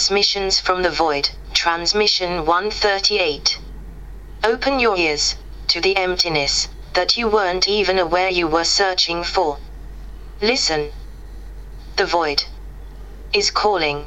Transmissions from the Void, Transmission 138. Open your ears to the emptiness that you weren't even aware you were searching for. Listen. The void is calling.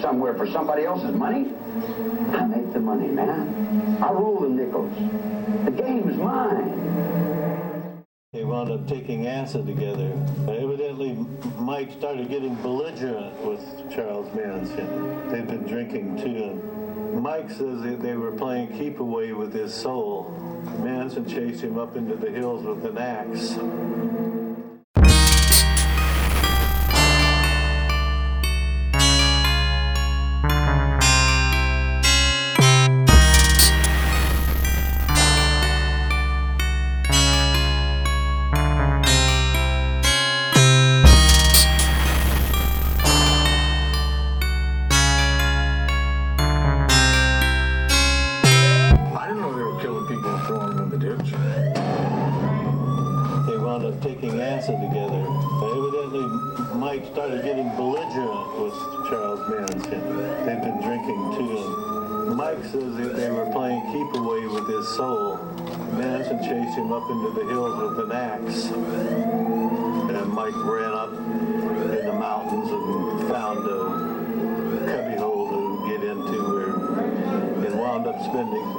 somewhere for somebody else's money? I make the money, man. I rule the nickels. The game is mine. They wound up taking acid together. Evidently, Mike started getting belligerent with Charles Manson. They'd been drinking too. Mike says that they were playing keep away with his soul. Manson chased him up into the hills with an axe.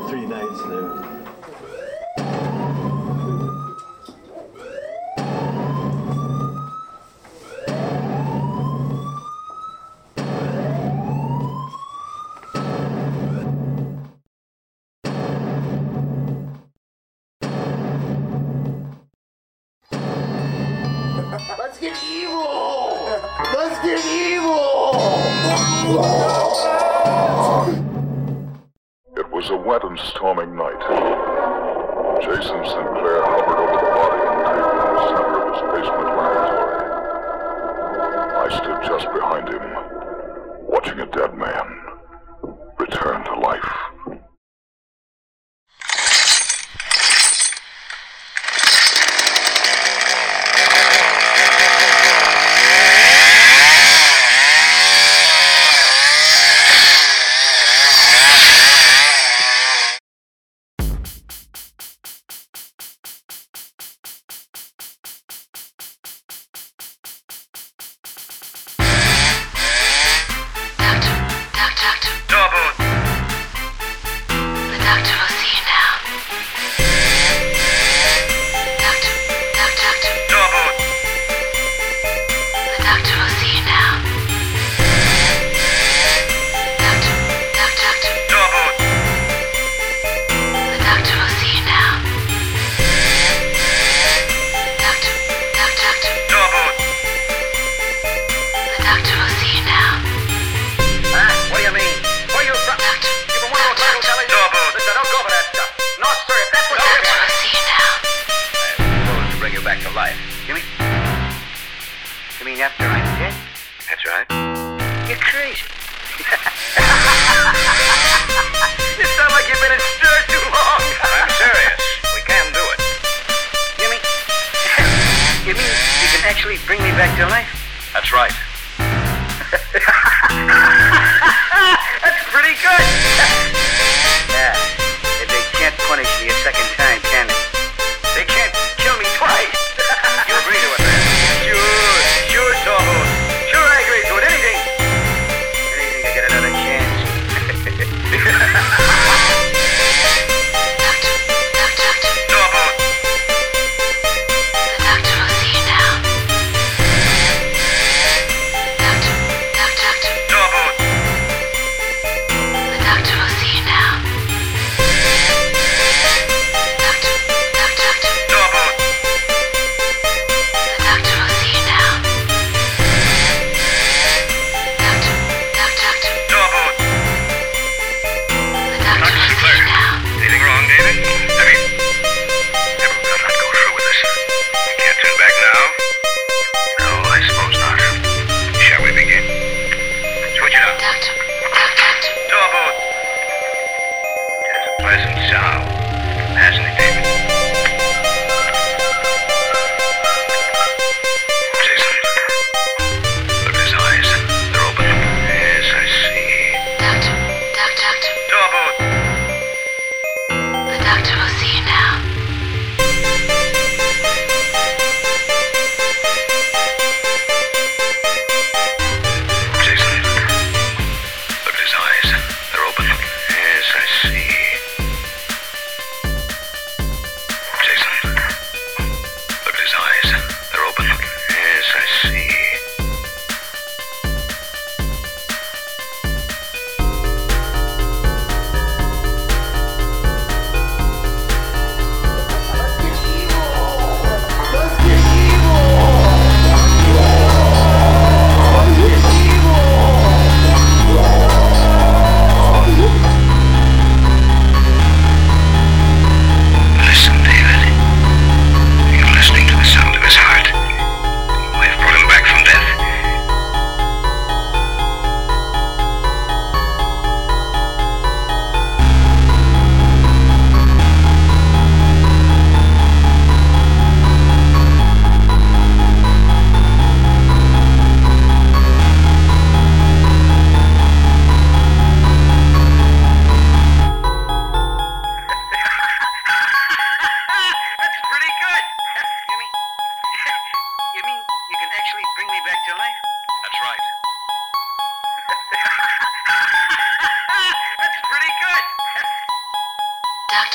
Three nights there.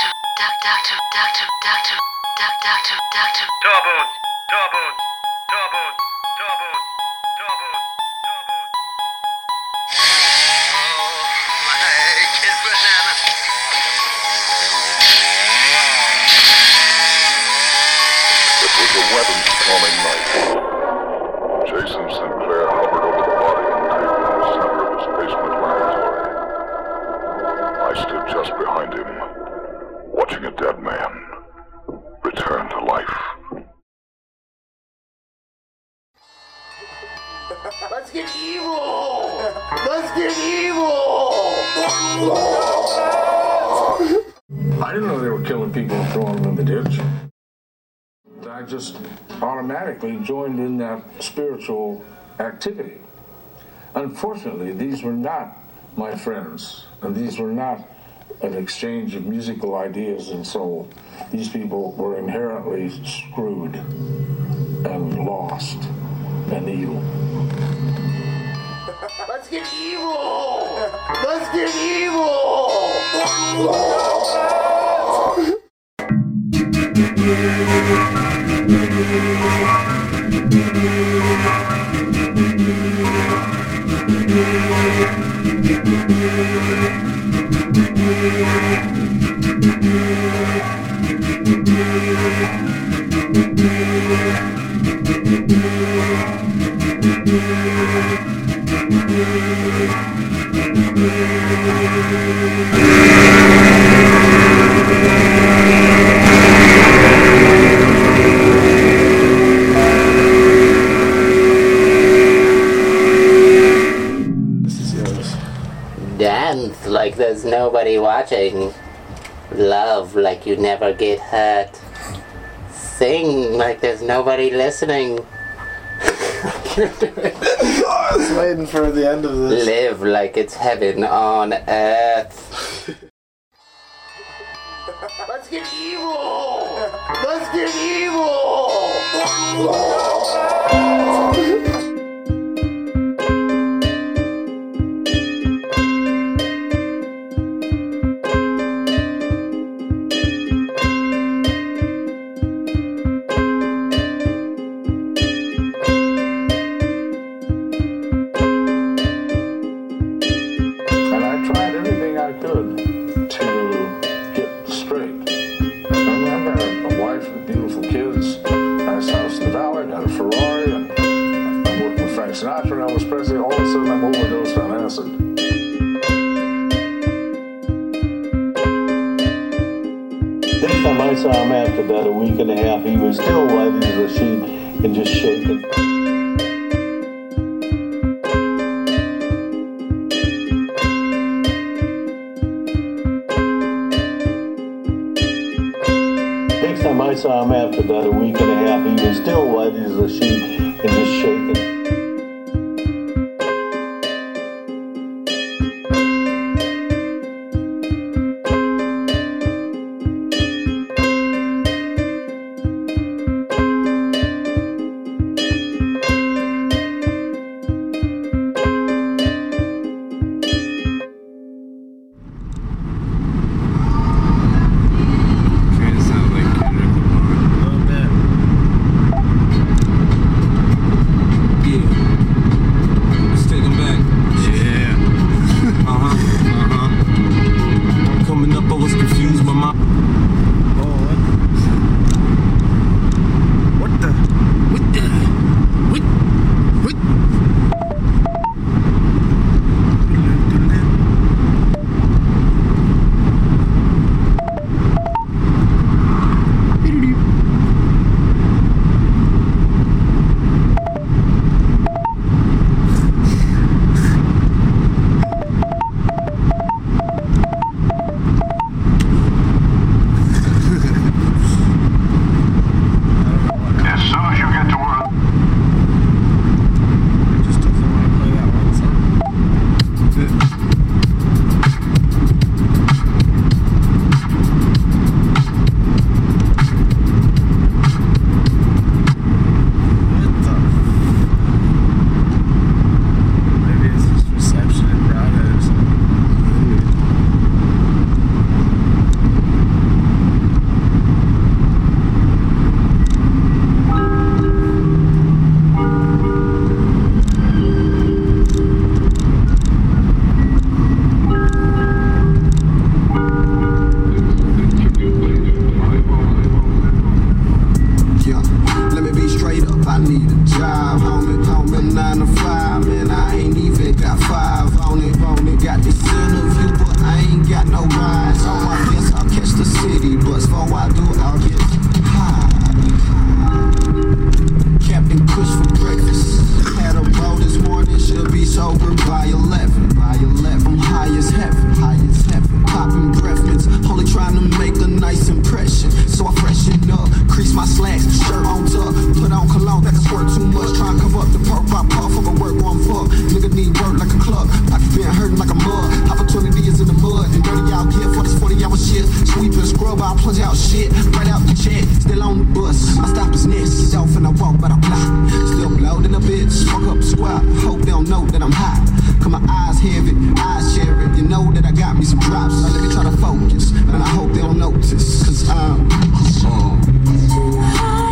Doctor, doc, doctor, doctor, doctor, doc, doctor, doctor. Jawbones, jawbones, jawbones, jawbones, jawbones, jawbones. Oh, Mike is banana. It was a wet and night. Automatically joined in that spiritual activity. Unfortunately, these were not my friends, and these were not an exchange of musical ideas, and so these people were inherently screwed and lost and evil. Let's get evil! Let's get evil! Dance like there's nobody watching. Love like you never get hurt. Sing like there's nobody listening. I was waiting for the end of this. Live like it's heaven on earth. Let's get evil! Let's get evil! Next time I saw him after about a week and a half, he was still white as a sheet and just shaking. Next time I saw him after about a week and a half, he was still white as a sheet shit, right out the check, still on the bus. I stop his next, get off and I walk, but I fly. Still loading a bitch, fuck up the hope they don't know that I'm high. Cause my eyes heavy, eyes share it. You know that I got me some drops. Now let me try to focus, and I hope they don't notice. Cause I'm, cause I'm.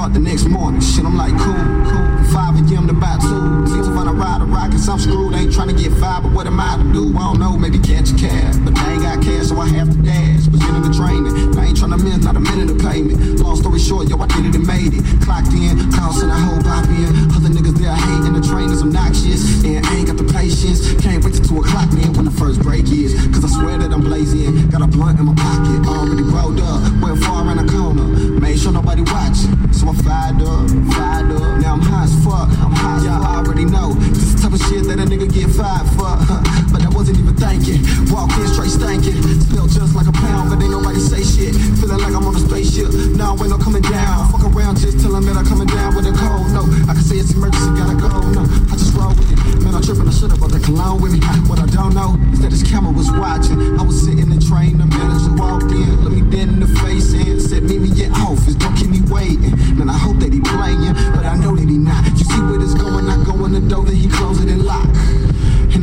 Start the next morning. Shit, I'm like, cool, cool. 5 a.m. to about 2. Seems to find ride a rock, cause I'm screwed. Trying to get five, but what am I to do? I don't know, maybe catch a cab. But I ain't got cash, so I have to dash. Beginning the training. I ain't trying to miss not a minute of payment. Long story short, yo, I did it and made it. Clocked in, costing a whole pop in. Other niggas there hating, the train is obnoxious. And I ain't got the patience. Can't wait till 2 o'clock, man, when the first break is. Cause I swear that I'm blazing. Got a blunt in my pocket, already rolled up. Went far around the corner. Made sure nobody watching. So I fired up, fired up. Now I'm high as fuck. I'm high Y'all already know. This the type of shit that a nigga get fired for. But I wasn't even thinking. Walk in straight stankin'. Smell just like a pound, but ain't nobody say shit. Feeling like I'm on a spaceship. No, ain't no coming down. Fuck around, just tell 'em that I'm coming down with a cold. No, I can say it's emergency, gotta go. No, I just roll with it. Man, I'm tripping, I should've brought the cologne with me. What I don't know is that his camera was watching. I was sitting in the train, the manager walked in, looked me dead in the face and said, Meet me at office, don't keep me waiting. Man, I hope that he playing, but I know that he not. You see where this going, I go in the door, then he close it and lock.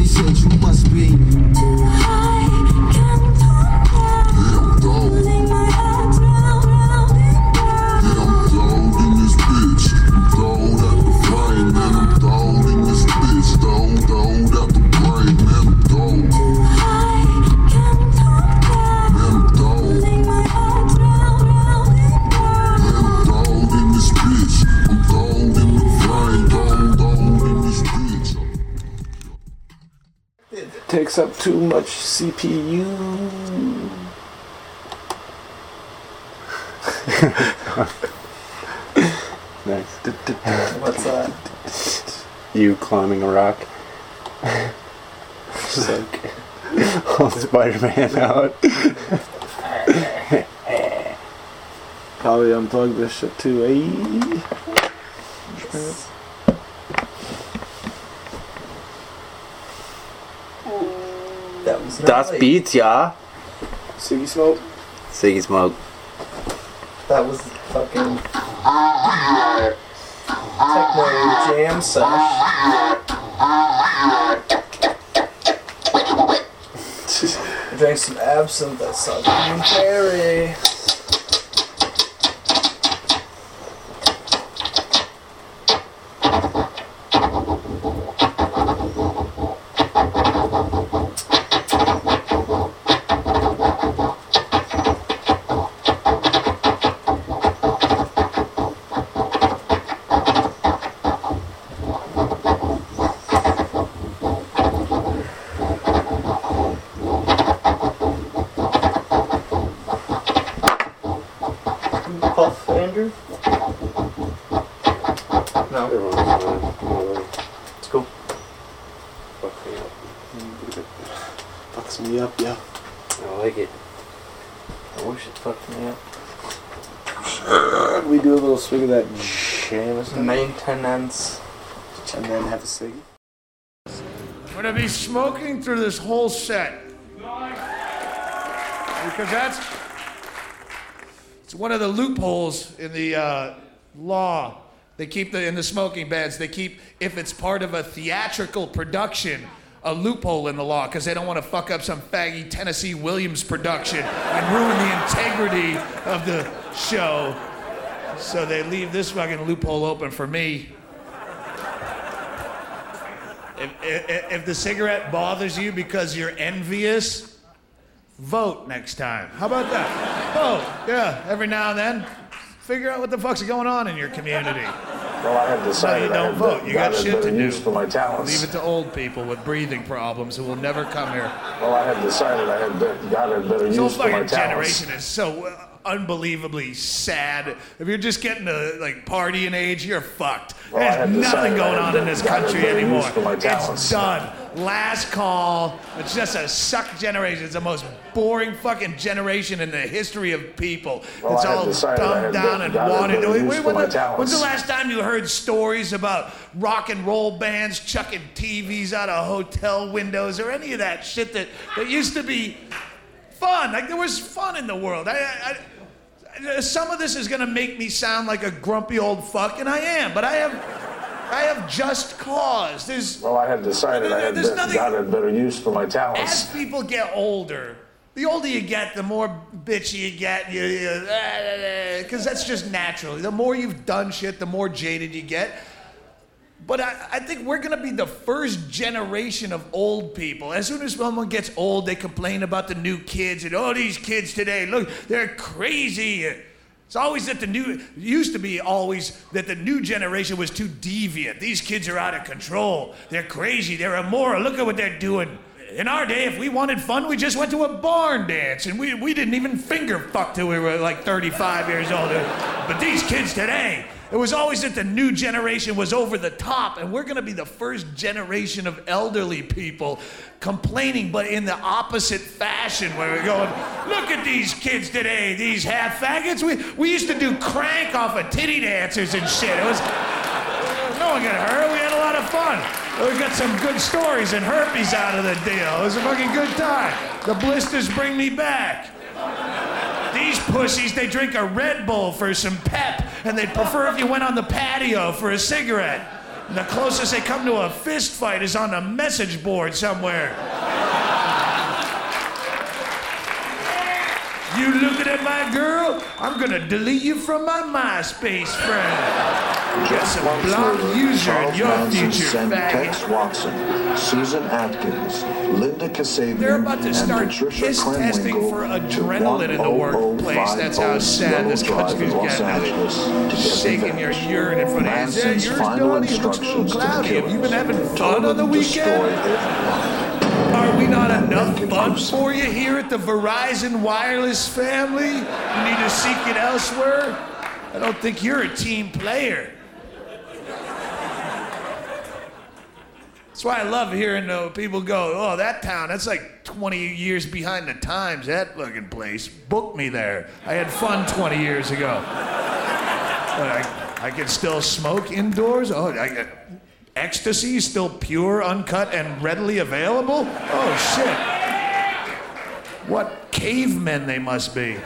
And he said, You Takes up too much CPU. Nice. What's that? You climbing a rock. Just like all Spider-Man out. Probably unplug this shit too, eh? That Das right. Beats, ja. Siggy smoke. Siggy Smoke. That was fucking techno jam sesh. I drank some absinthe that Southern Berry. Puff, Andrew? No. It's cool. Fucks me up, yeah. I like it. I wish it fucked me up. We do a little swig of that Jameson. Maintenance. And then have a cig. I'm gonna be smoking through this whole set. Because that's it's one of the loopholes in the uh, law. They keep the in the smoking bans. They keep if it's part of a theatrical production a loophole in the law because they don't want to fuck up some faggy Tennessee Williams production and ruin the integrity of the show. So they leave this fucking loophole open for me. If, if, if the cigarette bothers you because you're envious, vote next time. How about that? Vote. Yeah, every now and then. Figure out what the fuck's going on in your community. Well, I have decided no, you I don't have vote. You got shit to do. use for my talents. Leave it to old people with breathing problems who will never come here. Well, I have decided I have got a better This whole use for my fucking generation is so uh, unbelievably sad. If you're just getting to like partying age, you're fucked. Well, There's nothing decided going on in this country anymore. It's done. Last call. It's just a suck generation. It's the most boring fucking generation in the history of people. Well, it's all dumbed down and watered. Wait, wait, when my the- when's the last time you heard stories about rock and roll bands chucking TVs out of hotel windows or any of that shit that, that used to be fun? Like there was fun in the world. I, I, I, Uh, some of this is gonna make me sound like a grumpy old fuck, and I am, but I have. I have just cause. There's Well, I have decided I have There's be- nothing- got a better use for my talents. as people get older, the older you get, the more bitchy you get. You, because uh, that's just natural. The more you've done shit, the more jaded you get. But I, I think we're gonna be the first generation of old people. As soon as someone gets old, they complain about the new kids and oh, these kids today, look, they're crazy. It's always that the new used to be always that the new generation was too deviant. These kids are out of control. They're crazy. They're immoral. Look at what they're doing. In our day, if we wanted fun, we just went to a barn dance and we, we didn't even finger fuck till we were like 35 years old. But these kids today, it was always that the new generation was over the top, and we're gonna be the first generation of elderly people complaining, but in the opposite fashion, where we're going, look at these kids today, these half faggots. We, we used to do crank off of titty dancers and shit. It was no one got hurt. We had a lot of fun. We got some good stories and herpes out of the deal. It was a fucking good time. The blisters bring me back. Pussies, they drink a Red Bull for some pep, and they'd prefer if you went on the patio for a cigarette. And the closest they come to a fist fight is on a message board somewhere. You looking at my girl? I'm gonna delete you from my MySpace friend. Some Months block user in your Manson future, sent Tex. Watson, Susan Atkins, Linda Kasabian, They're about to start piss testing for adrenaline in the oh oh workplace. That's how sad this country's getting. Angeles to get Shaking your urine in front of Manson's yours, final Donnie, looks a little instructions to the cloudy. Have you been having fun on the them to destroy weekend? Are we not enough fun for you here at the Verizon Wireless family? You need to seek it elsewhere? I don't think you're a team player. That's why I love hearing uh, people go, oh, that town, that's like 20 years behind the times, that fucking place. Book me there. I had fun 20 years ago. But I, I can still smoke indoors? Oh, I, ecstasy is still pure, uncut, and readily available? Oh, shit. What cavemen they must be.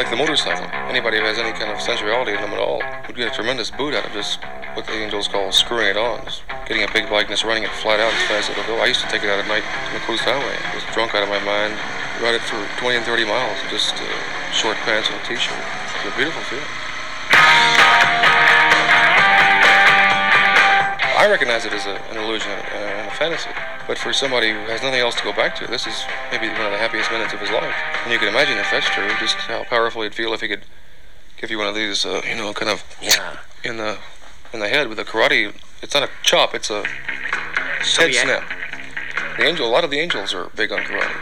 Like the motorcycle. Anybody who has any kind of sensuality in them at all would get a tremendous boot out of just what the angels call screwing it on. Just getting a big bike and just running it flat out as fast as it'll go. I used to take it out at night on the coast highway. Just drunk out of my mind. Ride it for 20 and 30 miles. Just uh, short pants and a t-shirt. It's a beautiful feeling. I recognize it as a, an illusion fantasy. But for somebody who has nothing else to go back to, this is maybe one of the happiest minutes of his life. And you can imagine if that's true, just how powerful he'd feel if he could give you one of these, uh, you know, kind of Yeah. in the in the head with a karate. It's not a chop; it's a So head yeah. snap. The angel, a lot of the angels are big on karate.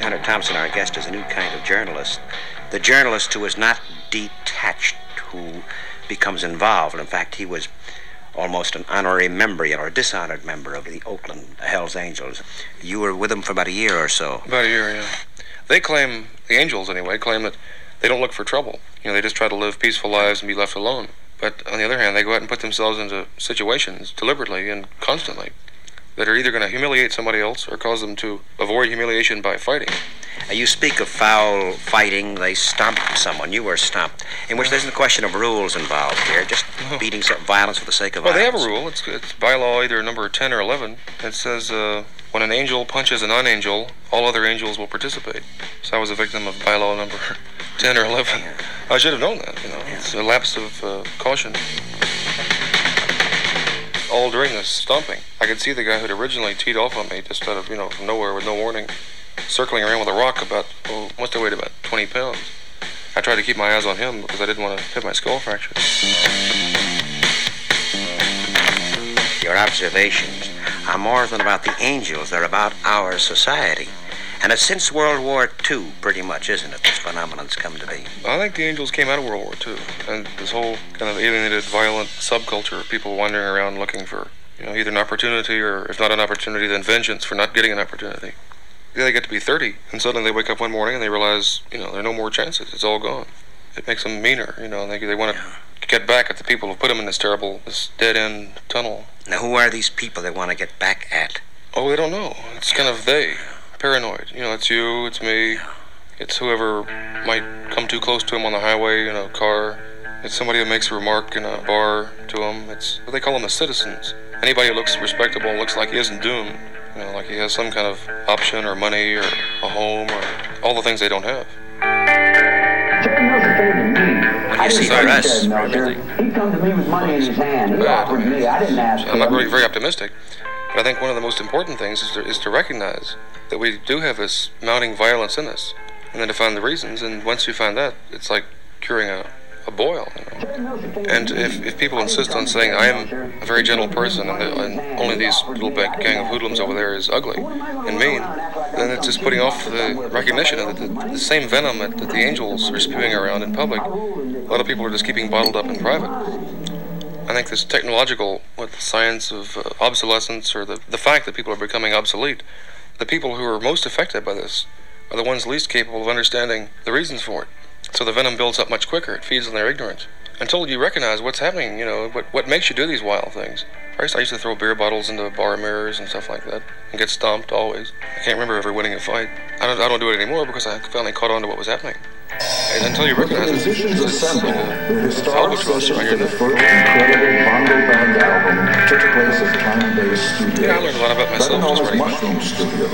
Hunter Thompson, our guest, is a new kind of journalist. The journalist who is not detached, who becomes involved. In fact, he was almost an honorary member, or a dishonored member of the Oakland Hells Angels. You were with them for about a year or so. About a year, yeah. They claim, the angels anyway, claim that they don't look for trouble. You know, they just try to live peaceful lives and be left alone. But on the other hand, they go out and put themselves into situations deliberately and constantly that are either going to humiliate somebody else or cause them to avoid humiliation by fighting. You speak of foul fighting, they stomp someone. You were stomped. In which there's no question of rules involved here, just beating some violence for the sake of Well, they have a rule. It's, it's by law either number 10 or 11. It says uh, when an angel punches a non angel, all other angels will participate. So I was a victim of bylaw number 10 or 11. I should have known that. You know, It's a lapse of uh, caution. All during this stomping, I could see the guy who'd originally teed off on me just out of, you know, from nowhere with no warning, circling around with a rock about, oh, must have weighed about 20 pounds. I tried to keep my eyes on him because I didn't want to have my skull fractured. Your observations are more than about the angels, they're about our society. And it's since World War II, pretty much, isn't it, this phenomenon's come to be? I think the Angels came out of World War II, and this whole kind of alienated, violent subculture of people wandering around looking for, you know, either an opportunity or, if not an opportunity, then vengeance for not getting an opportunity. Then they get to be 30, and suddenly they wake up one morning and they realize, you know, there are no more chances. It's all gone. It makes them meaner, you know, and they, they want to get back at the people who put them in this terrible, this dead end tunnel. Now, who are these people they want to get back at? Oh, they don't know. It's kind of they. Paranoid. You know, it's you, it's me, it's whoever might come too close to him on the highway in a car. It's somebody who makes a remark in a bar to him. It's they call them the citizens. Anybody who looks respectable and looks like he isn't doomed. You know, like he has some kind of option or money or a home or all the things they don't have. When you see us, He come to me with money in his hand. He offered me. I didn't ask I'm not really very optimistic, but I think one of the most important things is to, is to recognize that we do have this mounting violence in us, and then to find the reasons. And once you find that, it's like curing a, a boil. You know? And if, if people insist on saying I am a very gentle person and, the, and only these little gang of hoodlums over there is ugly and mean, then it's just putting off the recognition the, the, the same venom that, that the angels are spewing around in public. A lot of people are just keeping bottled up in private. I think this technological, what the science of uh, obsolescence, or the, the fact that people are becoming obsolete, the people who are most affected by this are the ones least capable of understanding the reasons for it. So the venom builds up much quicker. It feeds on their ignorance. Until you recognize what's happening, you know, what, what makes you do these wild things. Used, I used to throw beer bottles into bar mirrors and stuff like that and get stomped always. I can't remember ever winning a fight. I don't, I don't do it anymore because I finally caught on to what was happening. And until you recognize it, it's, Musicians it's, assembled. uh, The it's historic albatross sessions for the first incredible Bongo Band album took place at Time-Based Studios. Yeah, I learned a lot about myself just as writing Mushroom Studios.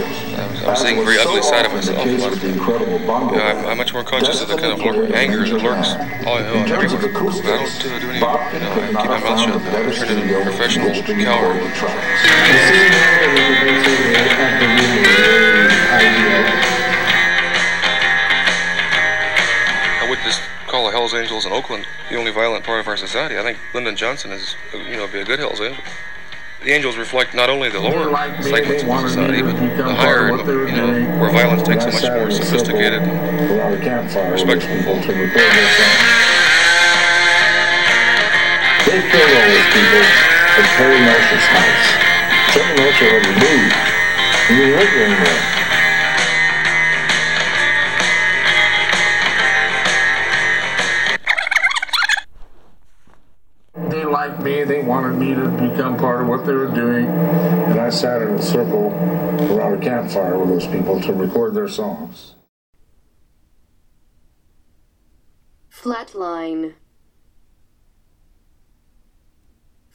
I'm seeing a very ugly side of myself. The case the incredible Bongo You know, I'm, I'm much more conscious of the kind of lurk, anger major that lurks all In terms of everywhere. acoustics, I don't uh, do any, Bob you know, could I not keep my have mouth shut. a better I turn into studio a professional in which to coward. record call the Hells Angels in Oakland the only violent part of our society. I think Lyndon Johnson is, you know, be a good Hells Angel. The Angels reflect not only the lower segments of society, but the higher, you know, where violence takes a much more sophisticated, respectful form. They killed all those people Terry Melcher's house. Terry Melcher had moved. He didn't live there They wanted me to become part of what they were doing. And I sat in a circle around a campfire with those people to record their songs. Flatline.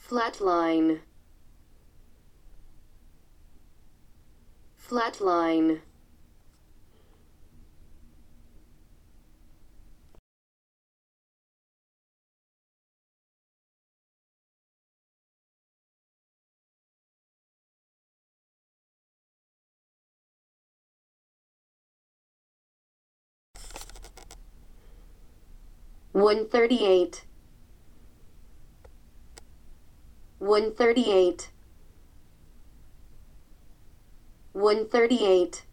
Flatline. Flatline. 138 138 138